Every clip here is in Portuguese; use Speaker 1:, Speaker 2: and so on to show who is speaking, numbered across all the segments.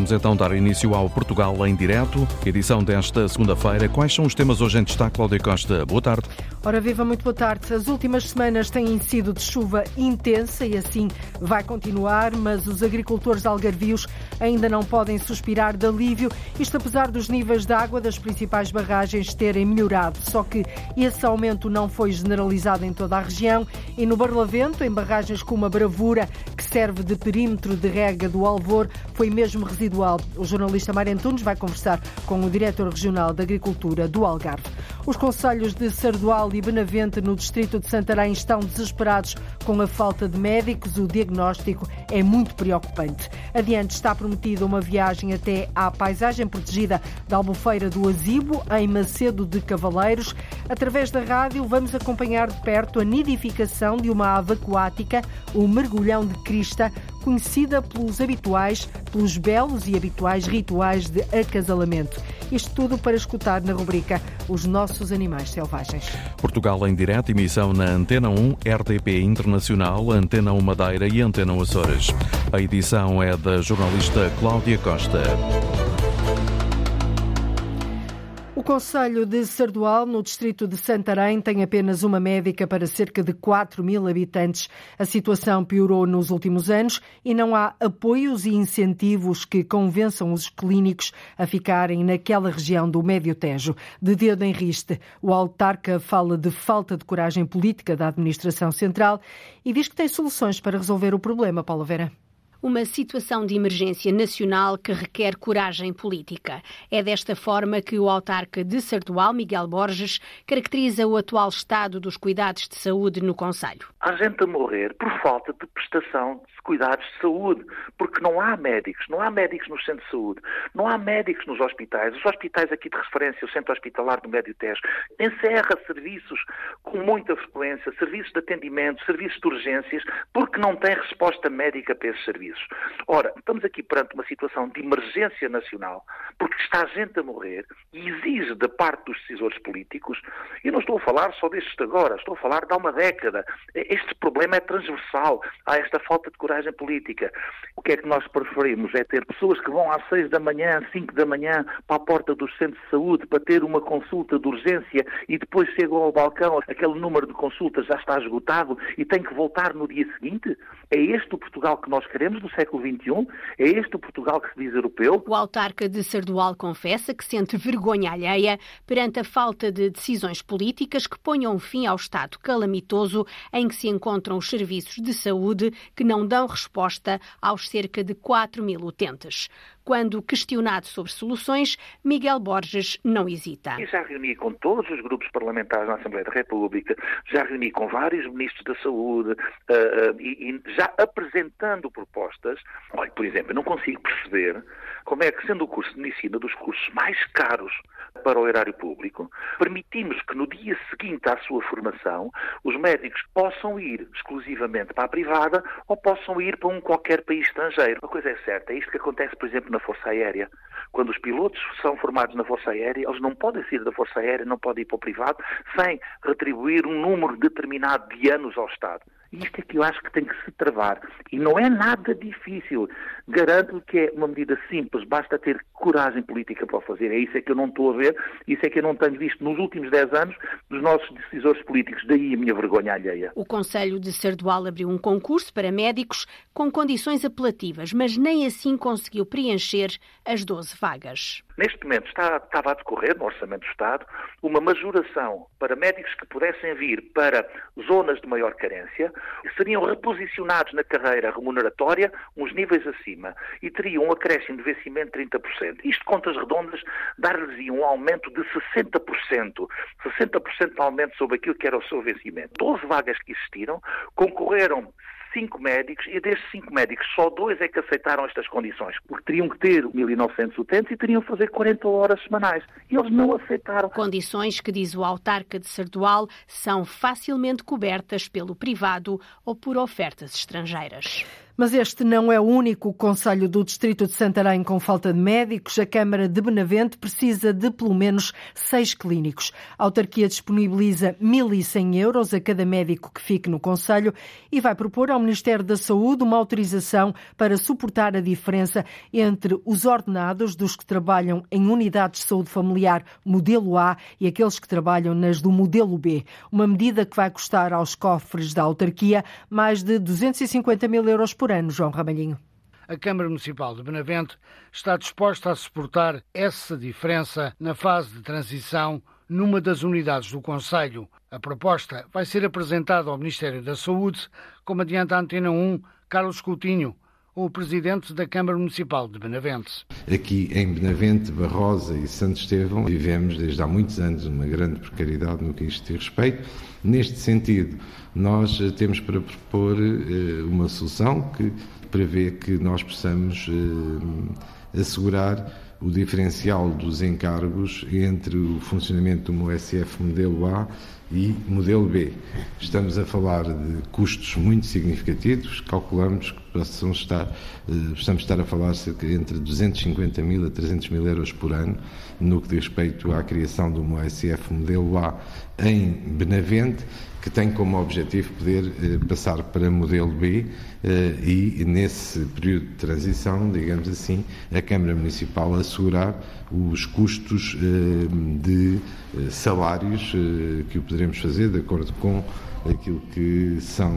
Speaker 1: Vamos então dar início ao Portugal em Direto, edição desta segunda-feira. Quais são os temas hoje em destaque, Cláudia Costa? Boa tarde.
Speaker 2: Ora, viva, muito boa tarde. As últimas semanas têm sido de chuva intensa e assim vai continuar, mas os agricultores algarvios ainda não podem suspirar de alívio, isto apesar dos níveis de água das principais barragens terem melhorado. Só que esse aumento não foi generalizado em toda a região e no Barlavento, em barragens como a Bravura, que serve de perímetro de rega do Alvor, foi mesmo residual. O jornalista Mário Antunes vai conversar com o diretor regional de Agricultura do Algarve. Os conselhos de Sardual e Benavente, no distrito de Santarém, estão desesperados com a falta de médicos. O diagnóstico é muito preocupante. Adiante está prometida uma viagem até à paisagem protegida da Albufeira do Azibo, em Macedo de Cavaleiros. Através da rádio, vamos acompanhar de perto a nidificação de uma ave aquática, o mergulhão de crista, conhecida pelos habituais, pelos belos e habituais rituais de acasalamento. Isto tudo para escutar na rubrica Os Nossos Animais Selvagens.
Speaker 1: Portugal em direto, emissão na Antena 1, RTP Internacional, Antena 1 Madeira e Antena 1 Açores. A edição é da jornalista Cláudia Costa.
Speaker 2: O Conselho de Sardual, no distrito de Santarém, tem apenas uma médica para cerca de 4 mil habitantes. A situação piorou nos últimos anos e não há apoios e incentivos que convençam os clínicos a ficarem naquela região do Médio Tejo. De dedo em riste, o autarca fala de falta de coragem política da administração central e diz que tem soluções para resolver o problema, Paulo Vera
Speaker 3: uma situação de emergência nacional que requer coragem política. É desta forma que o autarca de Sardual, Miguel Borges, caracteriza o atual estado dos cuidados de saúde no Conselho.
Speaker 4: Há gente a morrer por falta de prestação de cuidados de saúde, porque não há médicos, não há médicos no centro de saúde, não há médicos nos hospitais. Os hospitais aqui de referência, o Centro Hospitalar do Médio Tejo, encerra serviços com muita frequência, serviços de atendimento, serviços de urgências, porque não tem resposta médica para esses serviços serviços. Ora, estamos aqui perante uma situação de emergência nacional, porque está gente a morrer e exige da parte dos decisores políticos, e não estou a falar só destes de agora, estou a falar de há uma década. Este problema é transversal, há esta falta de coragem política. O que é que nós preferimos? É ter pessoas que vão às seis da manhã, cinco da manhã, para a porta dos centros de saúde para ter uma consulta de urgência e depois chegam ao balcão, aquele número de consultas já está esgotado e tem que voltar no dia seguinte? É este o Portugal que nós queremos? Do século XXI? É este o Portugal que se diz europeu?
Speaker 3: O autarca de Sardual confessa que sente vergonha alheia perante a falta de decisões políticas que ponham fim ao estado calamitoso em que se encontram os serviços de saúde que não dão resposta aos cerca de 4 mil utentes. Quando questionado sobre soluções, Miguel Borges não hesita.
Speaker 4: Já reuni com todos os grupos parlamentares na Assembleia da República, já reuni com vários ministros da Saúde uh, uh, e, e, já apresentando propostas. Olha, por exemplo, eu não consigo perceber como é que, sendo o curso de medicina dos cursos mais caros para o erário público, permitimos que no dia seguinte à sua formação os médicos possam ir exclusivamente para a privada ou possam ir para um qualquer país estrangeiro. Uma coisa é certa, é isto que acontece, por exemplo, na Força Aérea. Quando os pilotos são formados na Força Aérea, eles não podem sair da Força Aérea, não podem ir para o privado, sem retribuir um número determinado de anos ao Estado. Isto é que eu acho que tem que se travar. E não é nada difícil. Garanto que é uma medida simples, basta ter coragem política para o fazer. É isso é que eu não estou a ver, isso é que eu não tenho visto nos últimos 10 anos dos nossos decisores políticos. Daí a minha vergonha alheia.
Speaker 3: O Conselho de Sardual abriu um concurso para médicos com condições apelativas, mas nem assim conseguiu preencher as 12 vagas.
Speaker 4: Neste momento está, estava a decorrer, no Orçamento do Estado, uma majoração para médicos que pudessem vir para zonas de maior carência, seriam reposicionados na carreira remuneratória uns níveis acima e teriam um acréscimo de vencimento de 30%. Isto, contas redondas, dar-lhes um aumento de 60%. 60% de aumento sobre aquilo que era o seu vencimento. 12 vagas que existiram, concorreram cinco médicos e destes cinco médicos só dois é que aceitaram estas condições, porque teriam que ter 1.900 utentes e teriam que fazer 40 horas semanais. E eles não aceitaram.
Speaker 3: Condições que, diz o autarca de Sardual, são facilmente cobertas pelo privado ou por ofertas estrangeiras.
Speaker 2: Mas este não é o único Conselho do Distrito de Santarém com falta de médicos. A Câmara de Benavente precisa de pelo menos seis clínicos. A autarquia disponibiliza 1.100 euros a cada médico que fique no Conselho e vai propor ao Ministério da Saúde uma autorização para suportar a diferença entre os ordenados dos que trabalham em unidades de saúde familiar modelo A e aqueles que trabalham nas do modelo B. Uma medida que vai custar aos cofres da autarquia mais de 250 mil euros por João Ramalhinho
Speaker 5: a Câmara Municipal de Benavente está disposta a suportar essa diferença na fase de transição numa das unidades do Conselho. A proposta vai ser apresentada ao Ministério da Saúde, como adianta a Antena 1, Carlos Coutinho, o presidente da Câmara Municipal de Benavente.
Speaker 6: Aqui em Benavente, Barrosa e Santo Estevão vivemos desde há muitos anos uma grande precariedade no que isto diz respeito. Neste sentido, nós temos para propor eh, uma solução que prevê que nós possamos eh, assegurar o diferencial dos encargos entre o funcionamento do SF modelo A e modelo B. Estamos a falar de custos muito significativos, calculamos que possamos estar, eh, possamos estar a falar cerca entre 250 mil a 300 mil euros por ano no que diz respeito à criação do SF modelo A em Benavente, que tem como objetivo poder eh, passar para modelo B eh, e, nesse período de transição, digamos assim, a Câmara Municipal assegurar os custos eh, de salários que o poderemos fazer de acordo com aquilo que são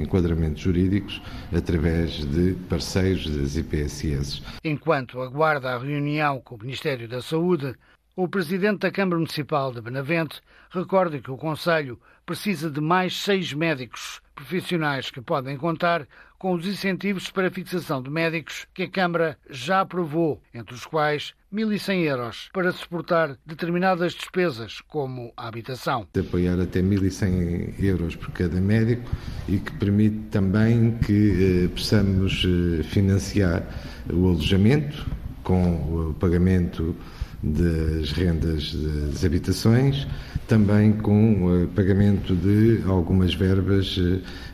Speaker 6: enquadramentos jurídicos através de parceiros das IPSS.
Speaker 5: Enquanto aguarda a reunião com o Ministério da Saúde, o Presidente da Câmara Municipal de Benavente recorda que o Conselho precisa de mais seis médicos profissionais que podem contar com os incentivos para fixação de médicos que a Câmara já aprovou, entre os quais 1.100 euros para suportar determinadas despesas, como a habitação.
Speaker 6: De apoiar até 1.100 euros por cada médico e que permite também que eh, possamos eh, financiar o alojamento com o pagamento das rendas das habitações, também com o pagamento de algumas verbas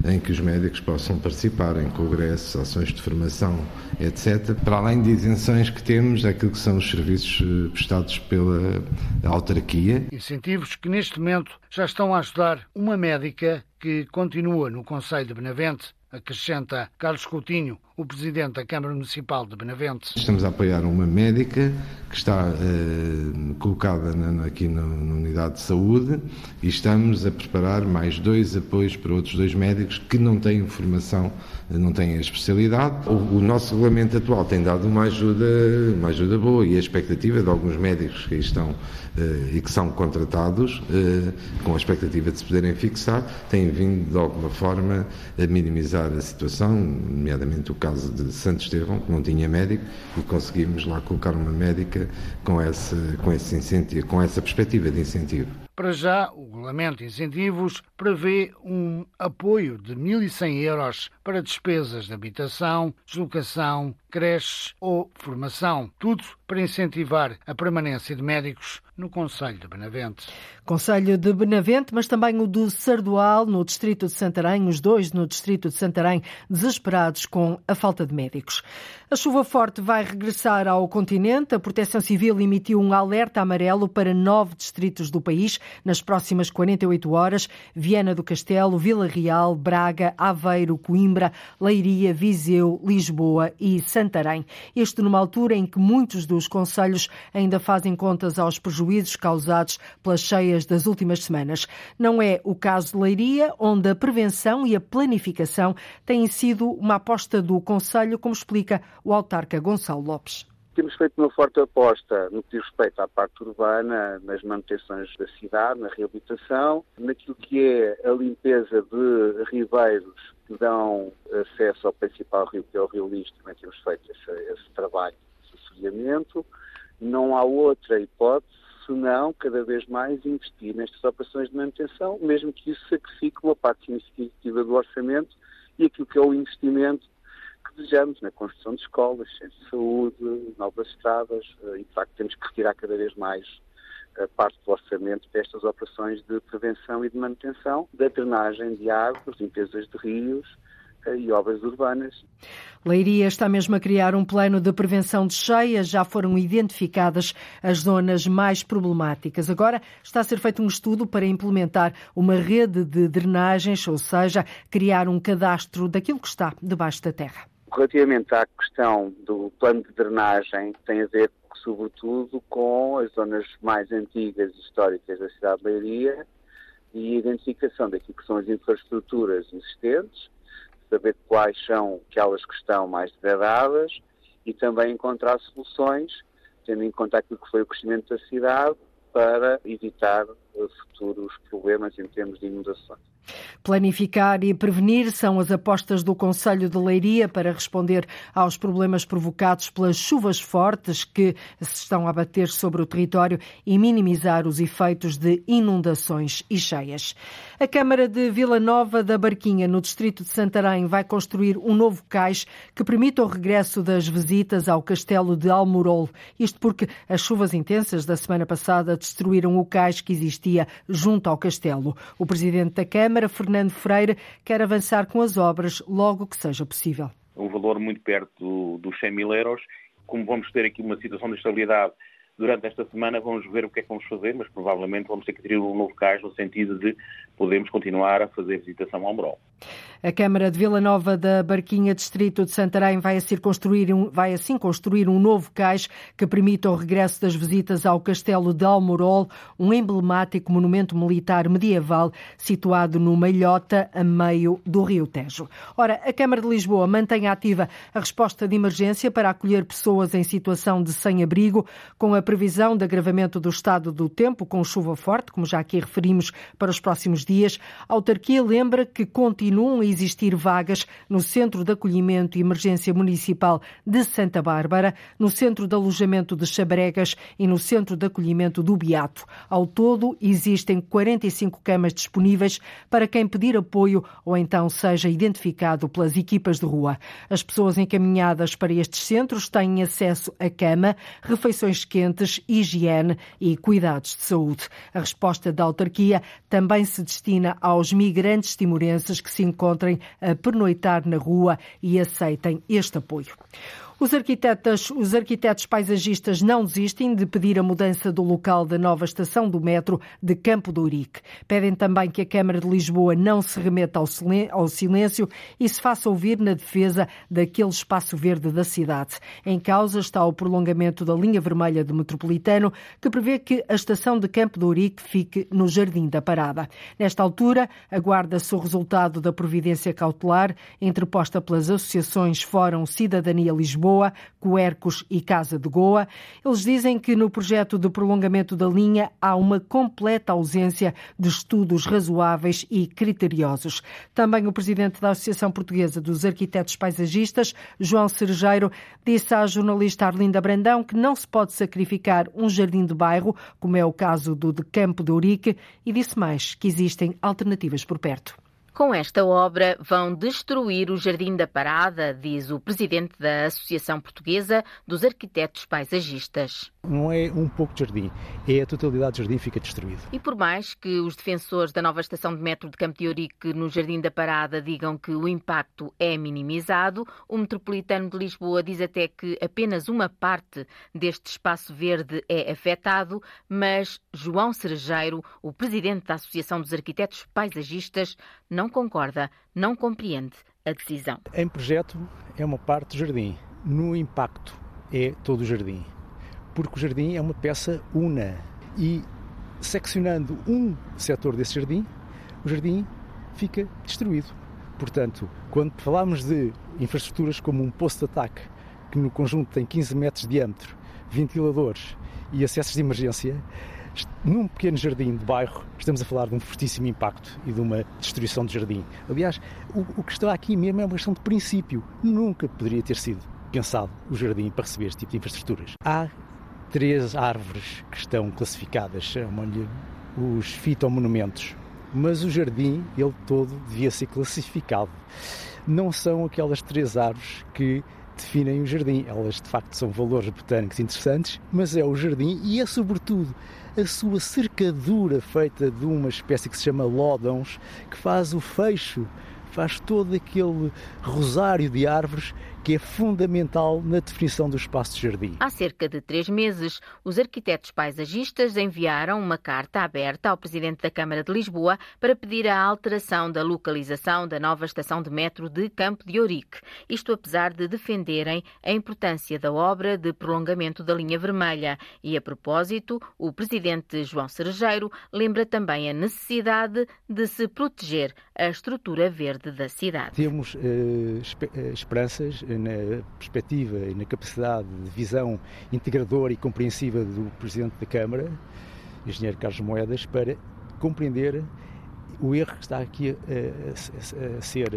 Speaker 6: eh, em que os médicos possam participar em congressos, ações de formação, etc. Para além de isenções que temos, aquilo que são os serviços eh, prestados pela autarquia.
Speaker 5: Incentivos que neste momento já estão a ajudar uma médica que continua no Conselho de Benavente acrescenta Carlos Coutinho, o presidente da Câmara Municipal de Benavente.
Speaker 6: Estamos a apoiar uma médica que está uh, colocada na, aqui na, na, unidade de saúde e estamos a preparar mais dois apoios para outros dois médicos que não têm formação, não têm a especialidade. O, o nosso regulamento atual tem dado uma ajuda, uma ajuda boa e a expectativa de alguns médicos que aí estão uh, e que são contratados uh, com a expectativa de se poderem fixar, têm vindo de alguma forma a minimizar a situação, nomeadamente o caso de Santo Estevão, que não tinha médico, e conseguimos lá colocar uma médica com, com, esse incentivo, com essa perspectiva de incentivo.
Speaker 5: Para já, o Regulamento de Incentivos prevê um apoio de 1.100 euros para despesas de habitação, deslocação, creches ou formação. Tudo para incentivar a permanência de médicos no Conselho de Benavente.
Speaker 2: Conselho de Benavente, mas também o do Sardual, no distrito de Santarém, os dois no distrito de Santarém, desesperados com a falta de médicos. A chuva forte vai regressar ao continente. A Proteção Civil emitiu um alerta amarelo para nove distritos do país nas próximas 48 horas: Viana do Castelo, Vila Real, Braga, Aveiro, Coimbra, Leiria, Viseu, Lisboa e Santarém. Isto numa altura em que muitos dos conselhos ainda fazem contas aos prejuízos causados pelas cheias das últimas semanas. Não é o caso de Leiria, onde a prevenção e a planificação têm sido uma aposta do Conselho, como explica o autarca Gonçalo Lopes.
Speaker 7: Temos feito uma forte aposta no que diz respeito à parte urbana, nas manutenções da cidade, na reabilitação, naquilo que é a limpeza de ribeiros que dão acesso ao principal rio, que é o Rio Lixo, também temos feito esse, esse trabalho de assessoramento. Não há outra hipótese senão cada vez mais investir nestas operações de manutenção, mesmo que isso sacrifique uma parte significativa do orçamento e aquilo que é o investimento que desejamos na construção de escolas, centros de saúde, novas estradas, eh, e de facto temos que retirar cada vez mais a parte do orçamento destas operações de prevenção e de manutenção da drenagem de águas, limpezas de rios, e obras urbanas.
Speaker 2: Leiria está mesmo a criar um plano de prevenção de cheias. Já foram identificadas as zonas mais problemáticas. Agora está a ser feito um estudo para implementar uma rede de drenagens, ou seja, criar um cadastro daquilo que está debaixo da terra.
Speaker 7: Relativamente à questão do plano de drenagem, tem a ver, sobretudo, com as zonas mais antigas e históricas da cidade de Leiria e a identificação daquilo que são as infraestruturas existentes saber quais são aquelas que estão mais degradadas e também encontrar soluções, tendo em conta aquilo que foi o crescimento da cidade, para evitar futuros problemas em termos de inundações.
Speaker 2: Planificar e prevenir são as apostas do Conselho de Leiria para responder aos problemas provocados pelas chuvas fortes que se estão a bater sobre o território e minimizar os efeitos de inundações e cheias. A Câmara de Vila Nova da Barquinha, no distrito de Santarém, vai construir um novo cais que permita o regresso das visitas ao castelo de Almorol. Isto porque as chuvas intensas da semana passada destruíram o cais que existia junto ao castelo. O presidente da Câmara Câmara, Fernando Freire, quer avançar com as obras logo que seja possível.
Speaker 8: Um valor muito perto dos 100 mil euros. Como vamos ter aqui uma situação de estabilidade durante esta semana, vamos ver o que é que vamos fazer, mas provavelmente vamos ter que ter um novo cais no sentido de podermos continuar a fazer visitação ao Morol.
Speaker 2: A Câmara de Vila Nova da Barquinha, Distrito de Santarém, vai assim, construir um, vai assim construir um novo cais que permita o regresso das visitas ao Castelo de Almorol, um emblemático monumento militar medieval situado no Malhota, a meio do Rio Tejo. Ora, a Câmara de Lisboa mantém ativa a resposta de emergência para acolher pessoas em situação de sem-abrigo, com a previsão de agravamento do estado do tempo, com chuva forte, como já aqui referimos, para os próximos dias. A autarquia lembra que continuam a existir vagas no Centro de Acolhimento e Emergência Municipal de Santa Bárbara, no Centro de Alojamento de Chabregas e no Centro de Acolhimento do Beato. Ao todo, existem 45 camas disponíveis para quem pedir apoio ou então seja identificado pelas equipas de rua. As pessoas encaminhadas para estes centros têm acesso a cama, refeições quentes, higiene e cuidados de saúde. A resposta da autarquia também se destina aos migrantes timorenses que se encontrem a pernoitar na rua e aceitem este apoio. Os arquitetos, os arquitetos paisagistas não desistem de pedir a mudança do local da nova estação do metro de Campo do Urique. Pedem também que a Câmara de Lisboa não se remeta ao silêncio e se faça ouvir na defesa daquele espaço verde da cidade. Em causa está o prolongamento da linha vermelha do metropolitano, que prevê que a estação de Campo do Urique fique no Jardim da Parada. Nesta altura, aguarda-se o resultado da providência cautelar interposta pelas associações Fórum Cidadania Lisboa Lisboa, Coercos e Casa de Goa. Eles dizem que no projeto de prolongamento da linha há uma completa ausência de estudos razoáveis e criteriosos. Também o presidente da Associação Portuguesa dos Arquitetos Paisagistas, João Cerejeiro, disse à jornalista Arlinda Brandão que não se pode sacrificar um jardim de bairro, como é o caso do de Campo de Ourique, e disse mais que existem alternativas por perto.
Speaker 9: Com esta obra vão destruir o Jardim da Parada, diz o presidente da Associação Portuguesa dos Arquitetos Paisagistas.
Speaker 10: Não é um pouco de jardim, é a totalidade do jardim fica destruído.
Speaker 9: E por mais que os defensores da nova estação de metro de Campo de Ourique no Jardim da Parada digam que o impacto é minimizado, o metropolitano de Lisboa diz até que apenas uma parte deste espaço verde é afetado, mas João Cerejeiro, o presidente da Associação dos Arquitetos Paisagistas, não não concorda, não compreende a decisão.
Speaker 10: Em projeto é uma parte do jardim, no impacto é todo o jardim, porque o jardim é uma peça una e seccionando um setor desse jardim, o jardim fica destruído. Portanto, quando falamos de infraestruturas como um posto de ataque, que no conjunto tem 15 metros de diâmetro, ventiladores e acessos de emergência, num pequeno jardim de bairro, estamos a falar de um fortíssimo impacto e de uma destruição de jardim. Aliás, o, o que está aqui mesmo é uma questão de princípio. Nunca poderia ter sido pensado o jardim para receber este tipo de infraestruturas. Há três árvores que estão classificadas, chamam-lhe os fitomonumentos, mas o jardim, ele todo, devia ser classificado. Não são aquelas três árvores que definem o jardim. Elas, de facto, são valores botânicos interessantes, mas é o jardim e é, sobretudo, a sua cercadura feita de uma espécie que se chama lódons, que faz o fecho, faz todo aquele rosário de árvores que é fundamental na definição do espaço de jardim.
Speaker 9: Há cerca de três meses, os arquitetos paisagistas enviaram uma carta aberta ao Presidente da Câmara de Lisboa para pedir a alteração da localização da nova estação de metro de Campo de Ourique. Isto apesar de defenderem a importância da obra de prolongamento da linha vermelha. E a propósito, o Presidente João Cerejeiro lembra também a necessidade de se proteger a estrutura verde da cidade.
Speaker 10: Temos uh, esperanças na perspectiva e na capacidade de visão integradora e compreensiva do Presidente da Câmara, Engenheiro Carlos Moedas, para compreender o erro que está aqui a, ser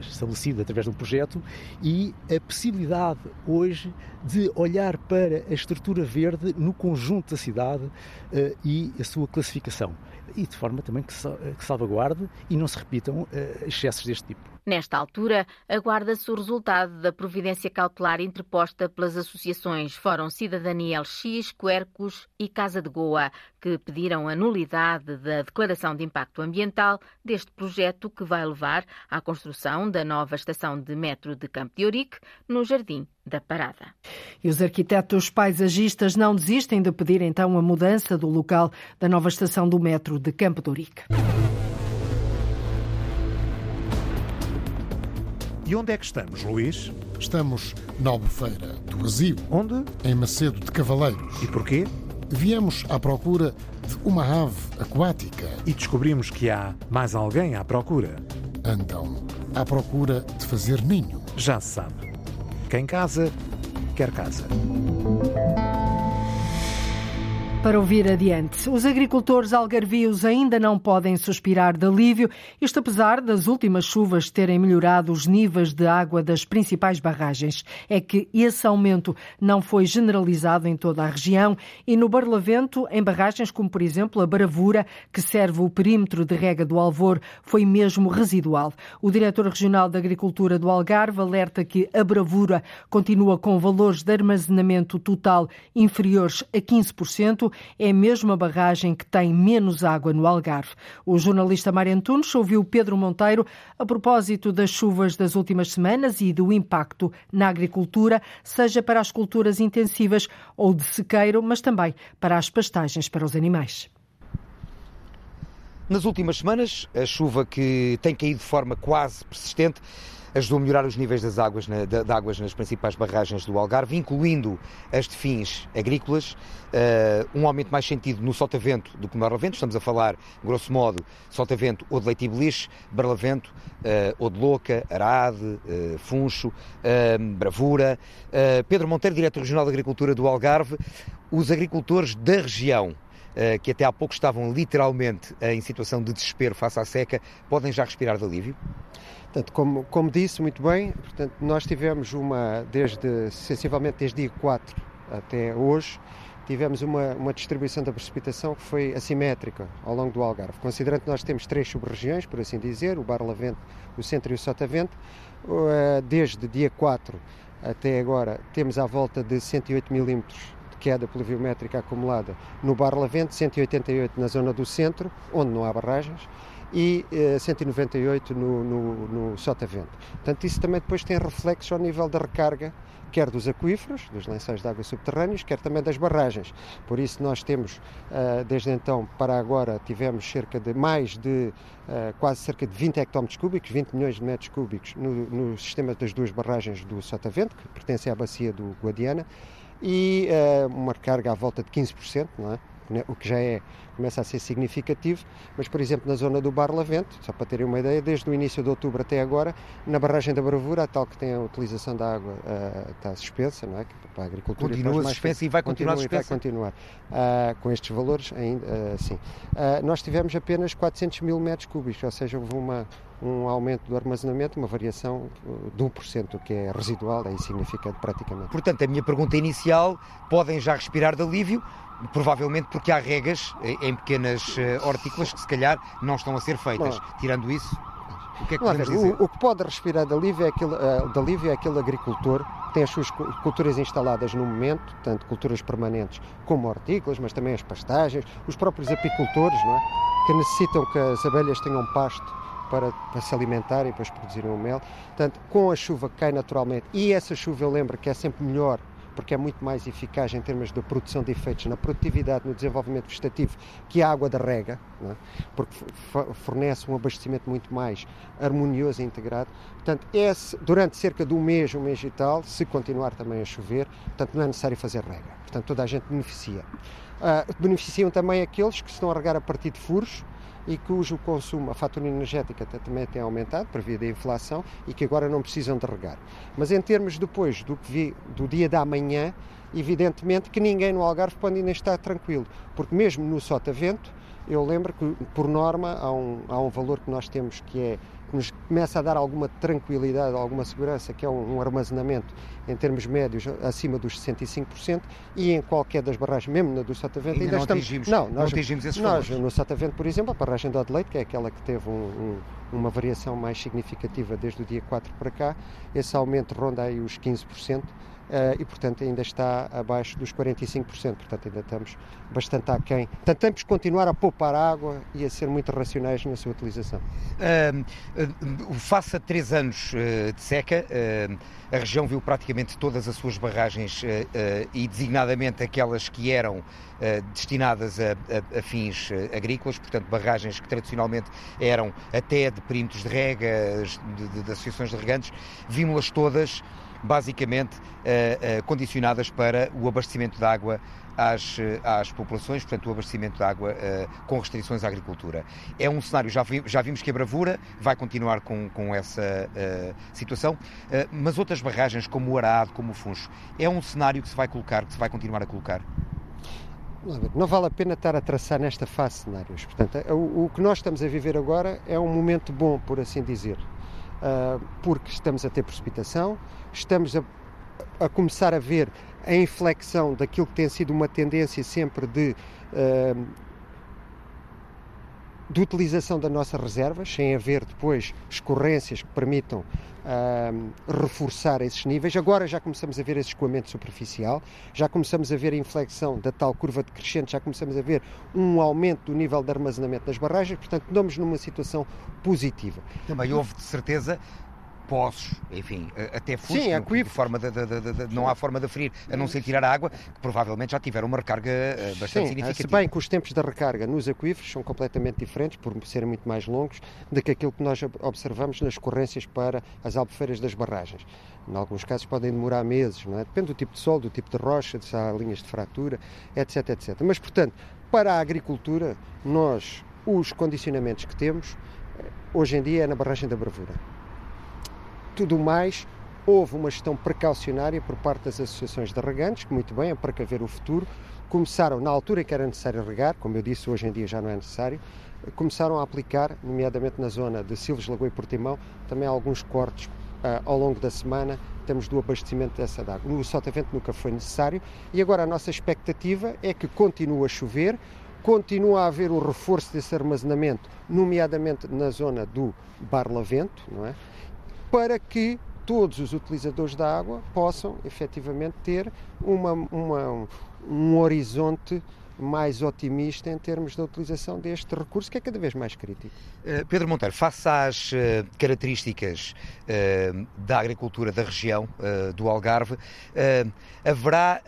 Speaker 10: estabelecido através de um projeto e a possibilidade hoje de olhar para a estrutura verde no conjunto da cidade uh, e a sua classificação. E de forma também que, que salvaguarde e não se repitam excessos deste tipo.
Speaker 9: Nesta altura, aguarda-se o resultado da providência cautelar interposta pelas associações Fórum Cidadania LX, Quercus e Casa de Goa, que pediram a nulidade da declaração de impacto ambiental deste projeto que vai levar à construção da nova estação de metro de Campo de Ourique, no Jardim da Parada.
Speaker 2: E os arquitetos paisagistas não desistem de pedir então a mudança do local da nova estação do metro de Campo de Ourique.
Speaker 11: E onde é que estamos, Luís?
Speaker 12: Estamos na Albufeira do Asilo.
Speaker 11: Onde?
Speaker 12: Em Macedo de Cavaleiros.
Speaker 11: E porquê?
Speaker 12: Viemos à procura de uma ave aquática.
Speaker 11: E descobrimos que há mais alguém à procura.
Speaker 12: Andam à procura de fazer ninho.
Speaker 11: Já se sabe. Quem casa, quer casa.
Speaker 2: Para ouvir adiante, os agricultores algarvios ainda não podem suspirar de alívio, isto apesar das últimas chuvas terem melhorado os níveis de água das principais barragens. É que esse aumento não foi generalizado em toda a região e no Barlavento, em barragens como, por exemplo, a Bravura, que serve o perímetro de rega do Alvor, foi mesmo residual. O diretor regional da Agricultura do Algarve alerta que a Bravura continua com valores de armazenamento total inferiores a 15%, é mesmo a barragem que tem menos água no Algarve. O jornalista Mário Antunes ouviu Pedro Monteiro a propósito das chuvas das últimas semanas e do impacto na agricultura, seja para as culturas intensivas ou de sequeiro, mas também para as pastagens para os animais.
Speaker 13: Nas últimas semanas, a chuva que tem caído de forma quase persistente ajudou a melhorar os níveis das águas, na, de, de águas nas principais barragens do Algarve, incluindo as de fins agrícolas, uh, um aumento mais sentido no Sotavento do que no Barlavento, estamos a falar, grosso modo, Sotavento ou de Leite Beliche, Barlavento uh, ou de Louca, Arade, uh, Funcho, Bravura. Pedro Monteiro, Diretor Regional de Agricultura do Algarve, os agricultores da região que até há pouco estavam literalmente em situação de desespero face à seca, podem já respirar de alívio?
Speaker 14: Portanto, como, como disse muito bem, portanto, nós tivemos uma, desde, sensivelmente desde dia 4 até hoje, tivemos uma, uma distribuição da precipitação que foi assimétrica ao longo do Algarve. Considerando que nós temos três sub-regiões, por assim dizer, o Barlavento, o Centro e o Sotavento, eh, desde dia 4 até agora temos à volta de 108 milímetros queda pluviométrica acumulada no Barlavento, 188 na zona do centro, onde não há barragens, e eh, 198 no, no, no Sotavento. Portanto, isso também depois tem reflexo ao nível da recarga, quer dos aquíferos, dos lençóis de água subterrâneos, quer também das barragens. Por isso nós temos, uh, desde então para agora, tivemos cerca de mais de, uh, quase cerca de 20 hectómetros cúbicos, 20 milhões de metros cúbicos no, no sistema das duas barragens do Sotavento, que pertence à bacia do Guadiana, e uh, uma recarga à volta de 15%, não é? Né, o que já é, começa a ser significativo, mas, por exemplo, na zona do Barlavento, só para terem uma ideia, desde o início de outubro até agora, na barragem da Bravura, a tal que tem a utilização da água uh, está suspensa, não é?
Speaker 13: Para a agricultura. Continua suspensa e vai continuar suspensa?
Speaker 14: vai continuar. Uh, com estes valores ainda, uh, sim. nós tivemos apenas 400 mil metros cúbicos, ou seja, houve uma, um aumento do armazenamento, uma variação de 1%, o que é residual, é insignificante praticamente.
Speaker 13: Portanto, a minha pergunta inicial, podem já respirar de alívio, provavelmente porque há regas em pequenas uh, hortícolas que se calhar não estão a ser feitas. Bom, Tirando isso. O que é que podemos dizer?
Speaker 14: O, o, que pode respirar de alívio, é aquele, uh, de alívio é aquele agricultor que tem as suas culturas instaladas no momento, tanto culturas permanentes como hortícolas, mas também as pastagens, os próprios apicultores, não é? que necessitam que as abelhas tenham pasto para, para, se alimentarem e depois produzirem o mel. Portanto, com a chuva que cai naturalmente, e essa chuva eu lembro que é sempre melhor porque é muito mais eficaz em termos de produção de efeitos na produtividade, no desenvolvimento vegetativo, que a água da rega, é? porque fornece um abastecimento muito mais harmonioso e integrado. Portanto, esse, durante cerca de um mês, um mês e tal, se continuar também a chover, portanto, não é necessário fazer rega. Portanto, toda a gente beneficia. Uh, beneficiam também aqueles que estão a regar a partir de furos, e cujo consumo, a fatura energética também tem aumentado por via da inflação e que agora não precisam de regar. Mas em termos depois do, que vi, do dia da manhã, evidentemente que ninguém no Algarve pode ainda estar tranquilo, porque mesmo no sotavento, eu lembro que, por norma, há um, há um valor que nós temos que é que nos começa a dar alguma tranquilidade, alguma segurança, que é um, um armazenamento em termos médios acima dos 65% e em qualquer das barragens, mesmo na do Sotavento,
Speaker 13: ainda, ainda não estamos... Atingimos,
Speaker 14: não,
Speaker 13: nós, não atingimos esses
Speaker 14: nós, No Sotavento, por exemplo, a barragem do Adelaide, que é aquela que teve um, um, uma variação mais significativa desde o dia 4 para cá, esse aumento ronda aí os 15%, Uh, e, portanto, ainda está abaixo dos 45%, portanto, ainda estamos bastante aquém. Que continuar a poupar água e a ser muito racionais na sua utilização.
Speaker 13: Uh, uh, face a três anos de seca, a região viu praticamente todas as suas barragens e, designadamente, aquelas que eram destinadas a, a, a, fins agrícolas, portanto, barragens que tradicionalmente eram até de perímetros de rega, de, de, de associações de regantes, vimos-las todas basicamente uh, uh, condicionadas para o abastecimento de água às, eh, às populações, portanto, o abastecimento de água uh, com restrições à agricultura. É um cenário, já, vi, já vimos que a Bravura vai continuar com, com essa situação, mas outras barragens, como o Arado, como o Funcho, é um cenário que se vai colocar, que se vai continuar a colocar?
Speaker 14: Não vale a pena estar a traçar nesta fase cenários. Portanto, o, o que nós estamos a viver agora é um momento bom, por assim dizer. Ah, porque estamos a ter precipitação, estamos a, a, começar a ver a inflexão daquilo que tem sido uma tendência sempre de uh, de utilização das nossas reservas, sem haver depois escorrências que permitam reforçar esses níveis. Agora já começamos a ver esse escoamento superficial, já começamos a ver a inflexão da tal curva decrescente, já começamos a ver um aumento do nível de armazenamento das barragens, portanto, estamos numa situação positiva.
Speaker 13: Também houve, de certeza, poços, enfim, até fusco,
Speaker 14: Sim,
Speaker 13: de forma de, de, de, não há forma de aferir, a não ser tirar a água, que provavelmente já tiveram uma recarga eh, bastante
Speaker 14: Sim,
Speaker 13: significativa.
Speaker 14: Se bem que os tempos da recarga nos aquíferos são completamente diferentes, por serem muito mais longos, do que aquilo que nós observamos nas corrências para as albufeiras das barragens. Em alguns casos podem demorar meses, não é? depende do tipo de sol, do tipo de rocha, se há linhas de fratura, etc, etc. Mas, portanto, para a agricultura, nós, os condicionamentos que temos, eh, hoje em dia é na barragem da Bravura tudo mais, houve uma gestão precaucionária por parte das associações de regantes, que muito bem, a precaver o futuro, começaram, na altura que era necessário regar, como eu disse, hoje em dia já não é necessário, começaram a aplicar, nomeadamente na zona de Silves, Lagoa e Portimão, também alguns cortes uh, ao longo da semana, temos do abastecimento dessa água. No Sotavento nunca foi necessário e agora a nossa expectativa é que continue a chover, continua a haver o reforço desse armazenamento, nomeadamente na zona do Barlavento, não é? Para que todos os utilizadores da água possam efetivamente ter uma, uma, um horizonte mais otimista em termos da utilização deste recurso, que é cada vez mais crítico.
Speaker 13: Uh, Pedro Monteiro, face às uh, características uh, da agricultura da região do Algarve, haverá,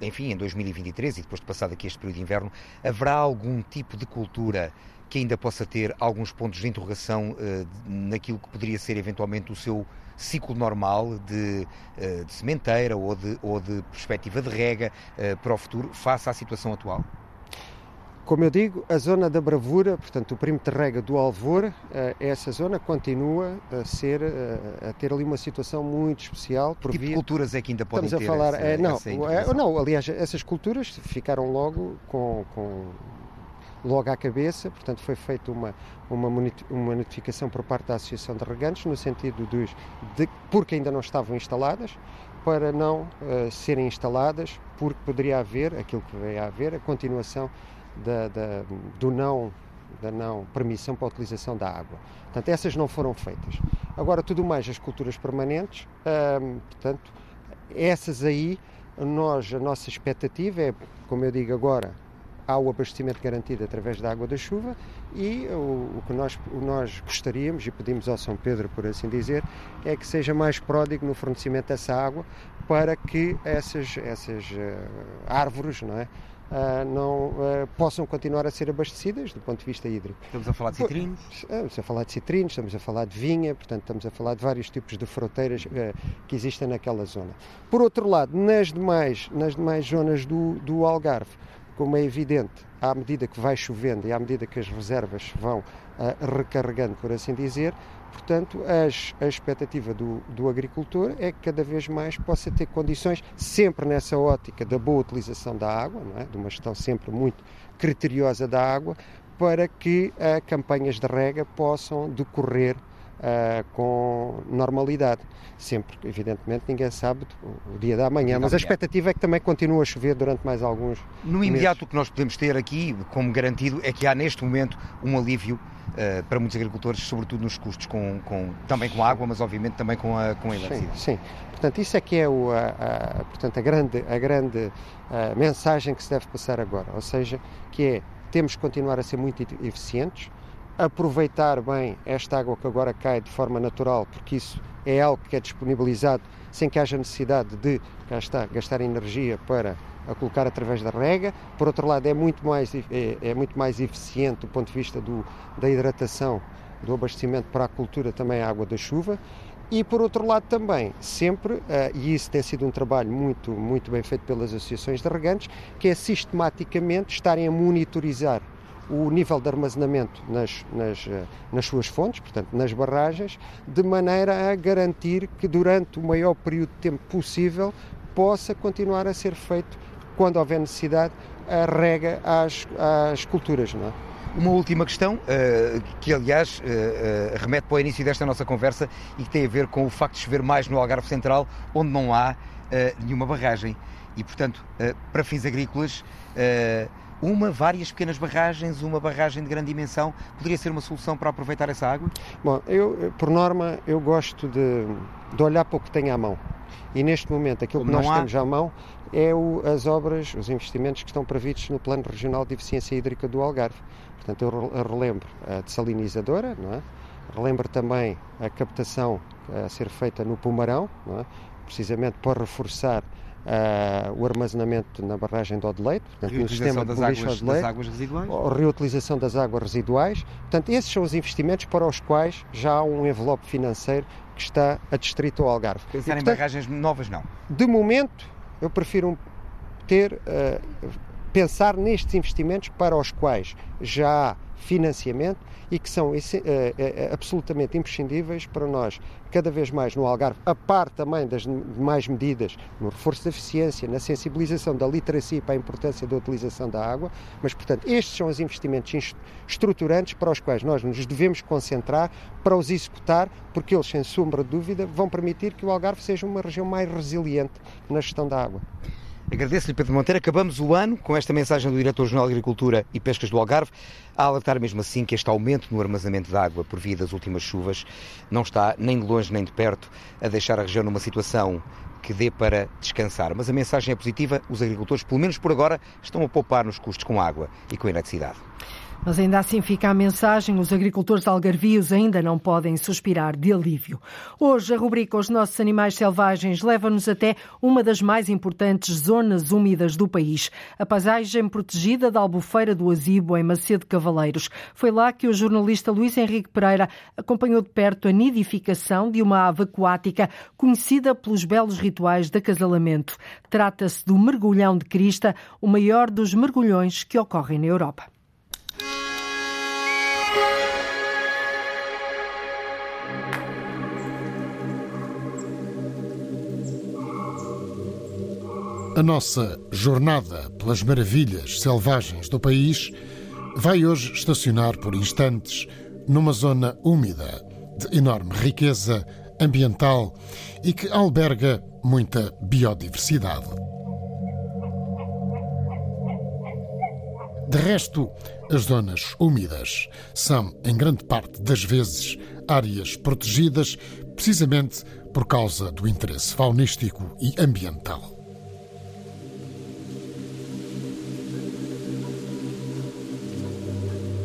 Speaker 13: enfim, em 2023 e depois de passado aqui este período de inverno, haverá algum tipo de cultura que ainda possa ter alguns pontos de interrogação uh, naquilo que poderia ser eventualmente o seu ciclo normal de, uh, de sementeira ou de, ou de perspectiva de rega uh, para o futuro, face à situação atual?
Speaker 14: Como eu digo, a zona da bravura, portanto, o perímetro de rega do Alvor, essa zona continua a ser a ter ali uma situação muito especial.
Speaker 13: Por que tipo via... culturas é que ainda podem
Speaker 14: Estamos
Speaker 13: ter
Speaker 14: a falar,
Speaker 13: essa,
Speaker 14: não,
Speaker 13: essa
Speaker 14: não, aliás, essas culturas ficaram logo com, com logo à cabeça, portanto foi feita uma, uma, notificação por parte da Associação de Regantes, no sentido dos, de, porque ainda não estavam instaladas, para não uh, serem instaladas, porque poderia haver, aquilo que veio a haver, a continuação da, da, do não da não permissão para a utilização da água. Portanto, essas não foram feitas. Agora, tudo mais, as culturas permanentes, hum, portanto, essas aí, nós, a nossa expectativa é, como eu digo agora, há o abastecimento garantido através da água da chuva e o, o, que nós, o nós gostaríamos e pedimos ao São Pedro, por assim dizer, é que seja mais pródigo no fornecimento dessa água para que essas, essas uh, árvores, não é? Uh, não uh, possam continuar a ser abastecidas do ponto de vista hídrico.
Speaker 13: Estamos a falar de citrinos?
Speaker 14: Estamos a falar de citrinos, estamos a falar de vinha, portanto estamos a falar de vários tipos de fronteiras uh, que existem naquela zona. Por outro lado, nas demais, nas demais zonas do, do Algarve, como é evidente, à medida que vai chovendo e à medida que as reservas vão recarregando, por assim dizer, Portanto, as, a expectativa do, do, agricultor é que cada vez mais possa ter condições, sempre nessa ótica da boa utilização da água, é? de uma gestão sempre muito criteriosa da água, para que uh, campanhas de rega possam decorrer uh, com normalidade. Sempre, evidentemente, ninguém sabe o, dia da manhã, mas a expectativa é que também continue a chover durante mais alguns
Speaker 13: No imediato, meses. o que nós podemos ter aqui como garantido é que há neste momento um alívio uh, para muitos agricultores, sobretudo nos custos, com, com, também com a água, mas obviamente também com a, com a eletricidade.
Speaker 14: Sim, sim. Portanto, isso é que é o, a, a, portanto, a grande, a grande a mensagem que se deve passar agora, ou seja, que é temos que continuar a ser muito eficientes, aproveitar bem esta água que agora cai de forma natural, porque isso é algo que é disponibilizado sem que haja necessidade de gastar, gastar energia para a colocar através da rega. Por outro lado, é muito mais, é, é muito mais eficiente do ponto de vista do, da hidratação, do abastecimento para a cultura, também a água da chuva. E por outro lado também, sempre, uh, e isso tem sido um trabalho muito, muito bem feito pelas associações de regantes, que é sistematicamente estarem a monitorizar o nível de armazenamento nas, nas, eh, nas suas fontes, portanto nas barragens, de maneira a garantir que durante o maior período de tempo possível possa continuar a ser feito, quando houver necessidade, a rega às, às culturas. Não é?
Speaker 13: Uma última questão, uh, que aliás uh, remete para o início desta nossa conversa e que tem a ver com o facto de chover mais no Algarve Central, onde não há nenhuma barragem. E, portanto, para fins agrícolas, uma, várias pequenas barragens, uma barragem de grande dimensão, poderia ser uma solução para aproveitar essa água?
Speaker 14: Bom, eu, por norma, eu gosto de, de olhar para o que tenho à mão. E neste momento, aquilo Como que nós há... temos à mão é o, as obras, os investimentos que estão previstos no Plano Regional de Eficiência Hídrica do Algarve. Portanto, eu relembro a desalinizadora, não é? relembro também a captação a ser feita no Pumarão, é? precisamente para reforçar Uh, o armazenamento na barragem de Odeleite,
Speaker 13: portanto, no sistema das, de águas, das águas residuais.
Speaker 14: A reutilização das águas residuais. Portanto, esses são os investimentos para os quais já há um envelope financeiro que está adstrito ao Algarve.
Speaker 13: Pensar em barragens novas, não?
Speaker 14: De momento, eu prefiro ter, uh, pensar nestes investimentos para os quais já há financiamento e que são é, é, absolutamente imprescindíveis para nós, cada vez mais no Algarve, a par também das demais medidas no reforço da eficiência, na sensibilização da literacia para a importância da utilização da água, mas, portanto, estes são os investimentos estruturantes para os quais nós nos devemos concentrar para os executar, porque eles, sem sombra de dúvida, vão permitir que o Algarve seja uma região mais resiliente na gestão da água.
Speaker 13: Agradeço-lhe, Pedro Monteiro. Acabamos o ano com esta mensagem do Diretor-Geral de Agricultura e Pescas do Algarve, a alertar mesmo assim que este aumento no armazenamento de água por via das últimas chuvas não está nem de longe nem de perto a deixar a região numa situação que dê para descansar. Mas a mensagem é positiva, os agricultores, pelo menos por agora, estão a poupar nos custos com água e com eletricidade.
Speaker 2: Mas ainda assim fica a mensagem: os agricultores algarvios ainda não podem suspirar de alívio. Hoje, a rubrica Os Nossos Animais Selvagens leva-nos até uma das mais importantes zonas úmidas do país, a paisagem protegida da Albufeira do Azibo, em Macedo Cavaleiros. Foi lá que o jornalista Luís Henrique Pereira acompanhou de perto a nidificação de uma ave aquática conhecida pelos belos rituais de acasalamento. Trata-se do mergulhão de crista, o maior dos mergulhões que ocorrem na Europa.
Speaker 12: A nossa jornada pelas maravilhas selvagens do país vai hoje estacionar por instantes numa zona úmida de enorme riqueza ambiental e que alberga muita biodiversidade. De resto, as zonas úmidas são, em grande parte das vezes, áreas protegidas precisamente por causa do interesse faunístico e ambiental.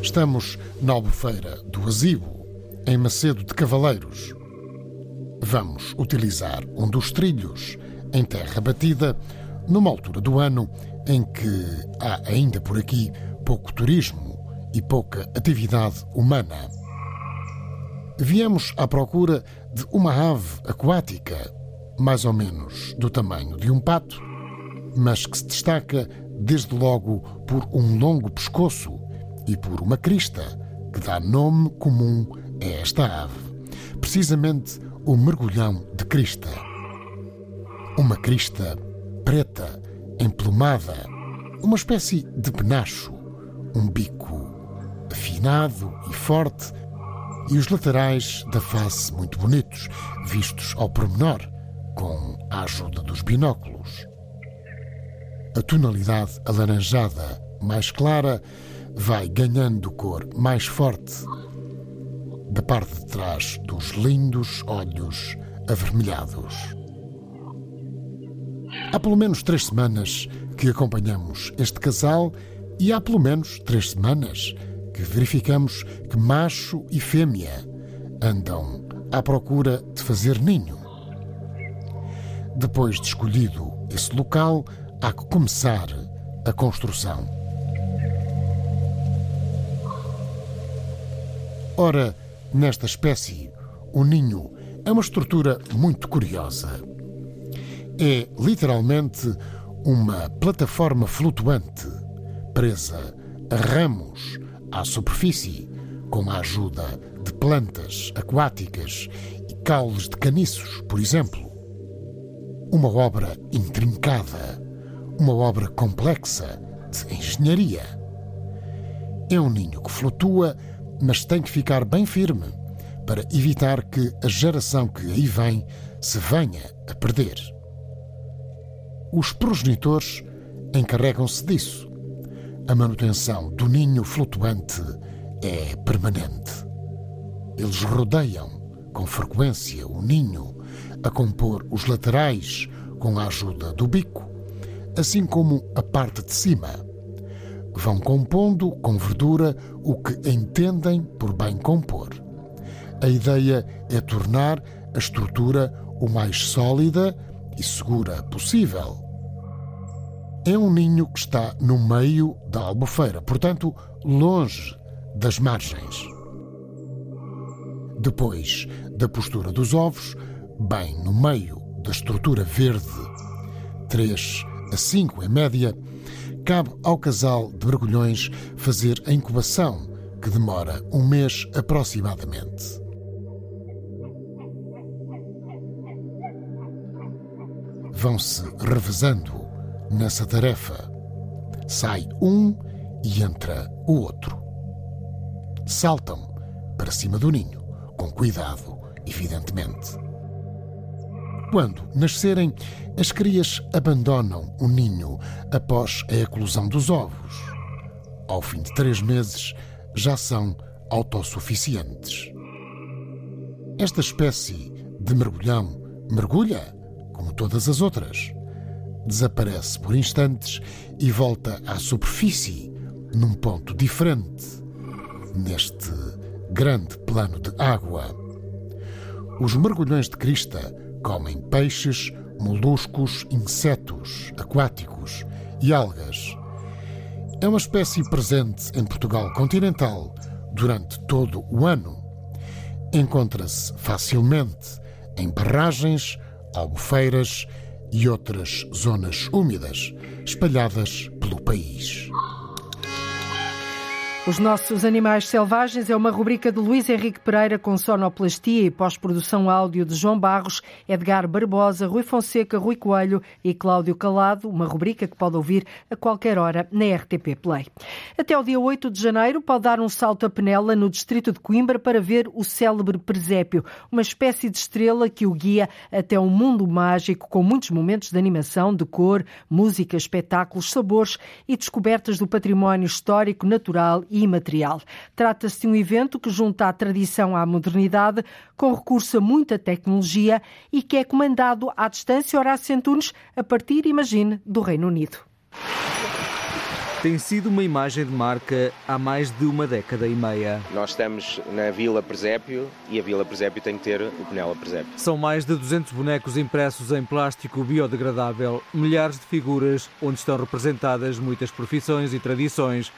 Speaker 12: Estamos na Albufeira do Azibo, em Macedo de Cavaleiros. Vamos utilizar um dos trilhos em terra batida, numa altura do ano em que há ainda por aqui pouco turismo e pouca atividade humana. Viemos à procura de uma ave aquática, mais ou menos do tamanho de um pato, mas que se destaca desde logo por um longo pescoço e por uma crista que dá nome comum a esta ave, precisamente o mergulhão de crista. Uma crista preta, emplumada, uma espécie de penacho, um bico afinado e forte e os laterais da face muito bonitos, vistos ao pormenor, com a ajuda dos binóculos. A tonalidade alaranjada mais clara vai ganhando cor mais forte da parte de trás dos lindos olhos avermelhados. Há pelo menos três semanas que acompanhamos este casal e há pelo menos três semanas que verificamos que macho e fêmea andam à procura de fazer ninho. Depois de escolhido esse local, há que começar a construção. Ora, nesta espécie, o ninho é uma estrutura muito curiosa. É literalmente uma plataforma flutuante, presa a ramos à superfície, com a ajuda de plantas aquáticas e caules de caniços, por exemplo. Uma obra intrincada, uma obra complexa de engenharia. É um ninho que flutua mas tem que ficar bem firme para evitar que a geração que aí vem se venha a perder. Os progenitores encarregam-se disso. A manutenção do ninho flutuante é permanente. Eles rodeiam com frequência o ninho, a compor os laterais com a ajuda do bico, assim como a parte de cima vão compondo com verdura o que entendem por bem compor. A ideia é tornar a estrutura o mais sólida e segura possível. É um ninho que está no meio da albufeira, portanto, longe das margens. Depois da postura dos ovos, bem no meio da estrutura verde, 3 a 5 em média, cabe ao casal de mergulhões fazer a incubação, que demora um mês aproximadamente. Vão-se revezando nessa tarefa. Sai um e entra o outro. Saltam para cima do ninho, com cuidado, evidentemente. Quando nascerem, as crias abandonam o ninho após a eclosão dos ovos. Ao fim de três meses, já são autossuficientes. Esta espécie de mergulhão mergulha, como todas as outras. Desaparece por instantes e volta à superfície, num ponto diferente, neste grande plano de água. Os mergulhões de crista Comem peixes, moluscos, insetos aquáticos e algas. É uma espécie presente em Portugal continental durante todo o ano. Encontra-se facilmente em barragens, albufeiras e outras zonas úmidas espalhadas pelo país.
Speaker 2: Os nossos animais selvagens é uma rubrica de Luís Henrique Pereira com sonoplastia e pós-produção áudio de João Barros, Edgar Barbosa, Rui Fonseca, Rui Coelho e Cláudio Calado, uma rubrica que pode ouvir a qualquer hora na RTP Play. Até o dia 8 de janeiro pode dar um salto a Penela no distrito de Coimbra para ver o célebre presépio, uma espécie de estrela que o guia até um mundo mágico com muitos momentos de animação, de cor, música, espetáculos, sabores e descobertas do património histórico, natural e imaterial. Trata-se de um evento que junta a tradição à modernidade, com recurso a muita tecnologia e que é comandado à distância Horácio Antunes, a partir, imagine, do Reino Unido.
Speaker 15: Tem sido uma imagem de marca há mais de uma década e meia.
Speaker 16: Nós estamos na Vila Presépio e a Vila Presépio tem que ter o Penela Presépio.
Speaker 15: São mais de 200 bonecos impressos em plástico biodegradável, milhares de figuras onde estão representadas muitas profissões e tradições,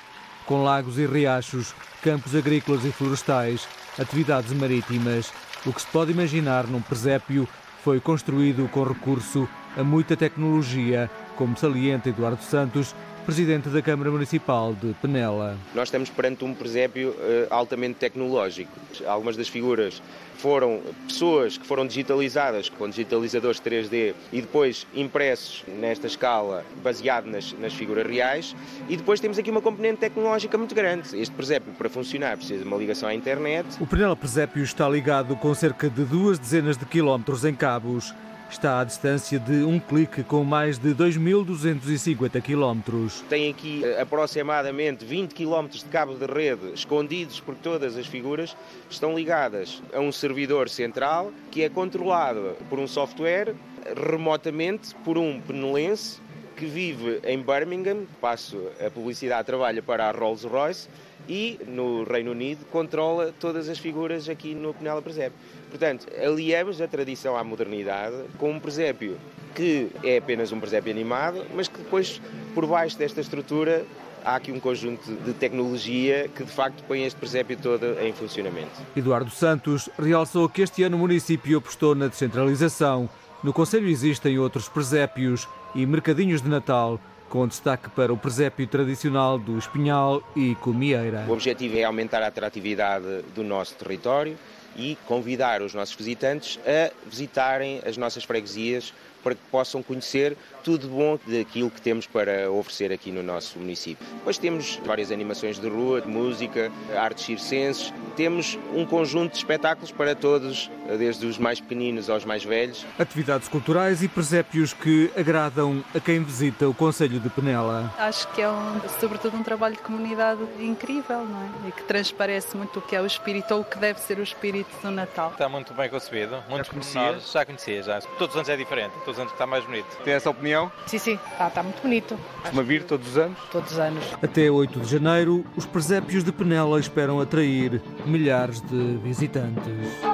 Speaker 15: com lagos e riachos, campos agrícolas e florestais, atividades marítimas. O que se pode imaginar num presépio foi construído com recurso a muita tecnologia, como salienta Eduardo Santos, presidente da Câmara Municipal de Penela.
Speaker 16: Nós estamos perante um presépio uh, altamente tecnológico. Algumas das figuras foram pessoas que foram digitalizadas com digitalizadores 3D e depois impressos nesta escala baseado nas, nas figuras reais. E depois temos aqui uma componente tecnológica muito grande. Este presépio, para funcionar, precisa de uma ligação à internet.
Speaker 15: O Penela Presépio está ligado com cerca de duas dezenas de quilómetros em cabos está à distância de um clique com mais de 2.250 quilómetros.
Speaker 16: Tem aqui eh, aproximadamente 20 quilómetros de cabo de rede escondidos por todas as figuras, estão ligadas a um servidor central que é controlado por um software remotamente por um penelense que vive em Birmingham, passo a publicidade, trabalha para a Rolls-Royce e no Reino Unido controla todas as figuras aqui no Penela Presépio. Portanto, aliamos a tradição à modernidade com um presépio que é apenas um presépio animado, mas que depois, por baixo desta estrutura, há aqui um conjunto de tecnologia que de facto põe este presépio todo em funcionamento.
Speaker 15: Eduardo Santos realçou que este ano o município apostou na descentralização. No Conselho existem outros presépios e mercadinhos de Natal com destaque para o presépio tradicional do Espinhal e Comieira.
Speaker 16: O objetivo é aumentar a atratividade do nosso território e convidar os nossos visitantes a visitarem as nossas freguesias para que possam conhecer tudo bom daquilo que temos para oferecer aqui no nosso município. Depois temos várias animações de rua, de música, artes circenses, temos um conjunto de espetáculos para todos, desde os mais pequeninos aos mais velhos.
Speaker 15: Atividades culturais e presépios que agradam a quem visita o Conselho de Penela.
Speaker 17: Acho que é um, sobretudo um trabalho de comunidade incrível, não é? E que transparece muito o que é o espírito ou o que deve ser o espírito do Natal.
Speaker 18: Está muito bem concebido, muito já conhecia? Já conhecia, já. Todos os anos é diferente, todos os anos está mais bonito.
Speaker 19: Tem essa opinião?
Speaker 17: Sim, sim, está, está muito bonito.
Speaker 19: Costuma vir todos os anos?
Speaker 17: Todos os anos.
Speaker 15: Até 8 de janeiro, os presépios de Penela esperam atrair milhares de visitantes.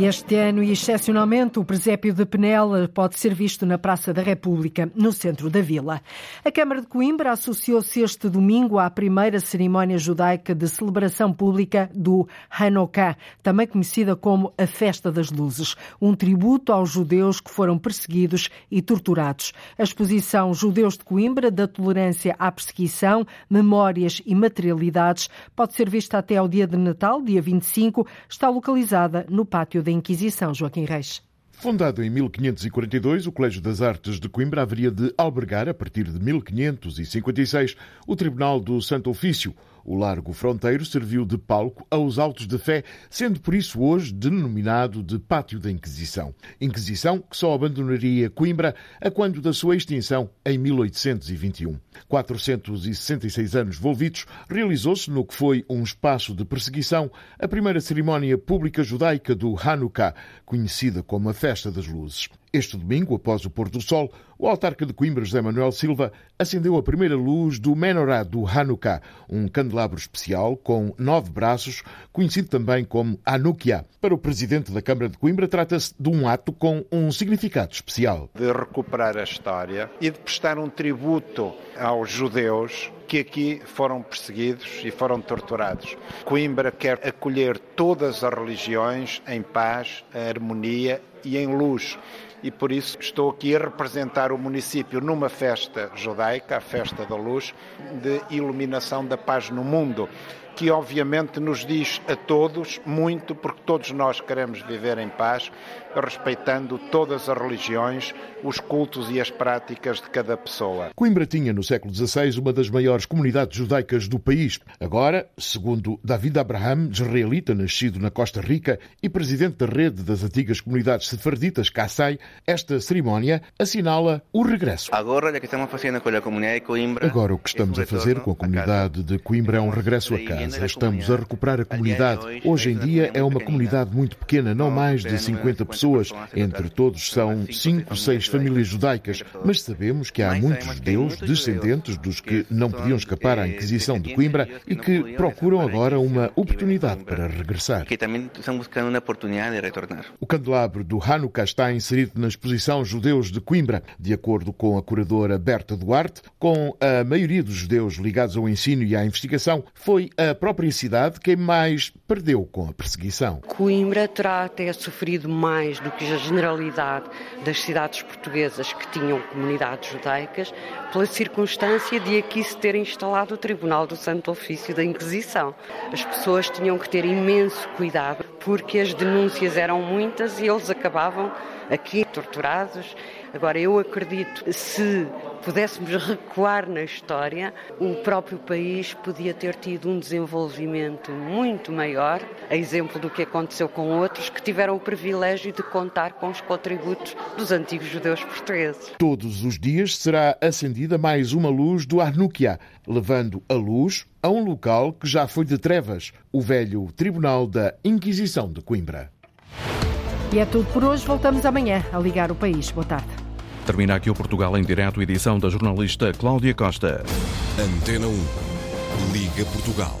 Speaker 2: Este ano, e excepcionalmente, o presépio de Penela pode ser visto na Praça da República, no centro da vila. A Câmara de Coimbra associou-se este domingo à primeira cerimónia judaica de celebração pública do Hanukkah, também conhecida como a Festa das Luzes, um tributo aos judeus que foram perseguidos e torturados. A exposição Judeus de Coimbra, da tolerância à perseguição, memórias e materialidades, pode ser vista até ao dia de Natal, dia 25, está localizada no pátio da Inquisição, Joaquim Reis.
Speaker 20: Fundado em 1542, o Colégio das Artes de Coimbra haveria de albergar, a partir de 1556, o Tribunal do Santo Ofício. O Largo Fronteiro serviu de palco aos autos de fé, sendo por isso hoje denominado de Pátio da Inquisição. Inquisição que só abandonaria Coimbra a quando da sua extinção em 1821. 466 anos volvidos, realizou-se no que foi um espaço de perseguição a primeira cerimónia pública judaica do Hanukkah, conhecida como a Festa das Luzes. Este domingo, após o pôr do sol, o autarca de Coimbra, José Manuel Silva, acendeu a primeira luz do Menorá do Hanukkah, um candelabro especial com nove braços, conhecido também como Hanukkah. Para o presidente da Câmara de Coimbra, trata-se de um ato com um significado especial.
Speaker 21: De recuperar a história e de prestar um tributo aos judeus que aqui foram perseguidos e foram torturados. Coimbra quer acolher todas as religiões em paz, harmonia e em luz e por isso estou aqui a representar o município numa festa judaica, a Festa da Luz, de iluminação da paz no mundo que obviamente nos diz a todos muito, porque todos nós queremos viver em paz, respeitando todas as religiões, os cultos e as práticas de cada pessoa.
Speaker 20: Coimbra tinha no século XVI uma das maiores comunidades judaicas do país. Agora, segundo David Abraham, israelita nascido na Costa Rica e presidente da rede das antigas comunidades sefarditas Kassai, esta cerimónia assinala o regresso.
Speaker 22: Agora, o que estamos fazendo com a comunidade de Coimbra,
Speaker 20: Agora o que estamos a fazer com a comunidade de Coimbra é um regresso a casa estamos a recuperar a comunidade. Hoje em dia é uma comunidade muito pequena, não mais de 50 pessoas. Entre todos são 5, 6 famílias judaicas, mas sabemos que há muitos judeus descendentes dos que não podiam escapar à Inquisição de Coimbra e que procuram agora uma oportunidade para regressar.
Speaker 22: Que também estão buscando uma oportunidade de retornar.
Speaker 20: O candelabro do Hanukkah está inserido na exposição Judeus de Coimbra, de acordo com a curadora Berta Duarte, com a maioria dos judeus ligados ao ensino e à investigação, foi a própria cidade quem mais perdeu com a perseguição.
Speaker 23: Coimbra terá até sofrido mais do que a generalidade das cidades portuguesas que tinham comunidades judaicas, pela circunstância de aqui se ter instalado o Tribunal do Santo Ofício da Inquisição. As pessoas tinham que ter imenso cuidado porque as denúncias eram muitas e eles acabavam aqui torturados. Agora, eu acredito, se pudéssemos recuar na história, o próprio país podia ter tido um desenvolvimento muito maior, a exemplo do que aconteceu com outros que tiveram o privilégio de contar com os contributos dos antigos judeus portugueses.
Speaker 20: Todos os dias será acendida mais uma luz do Arnúquia, levando a luz a um local que já foi de trevas, o velho Tribunal da Inquisição de Coimbra.
Speaker 2: E é tudo por hoje. Voltamos amanhã a ligar o país. Boa tarde.
Speaker 24: Termina aqui o Portugal em direto, edição da jornalista Cláudia Costa.
Speaker 25: Antena 1. Liga Portugal.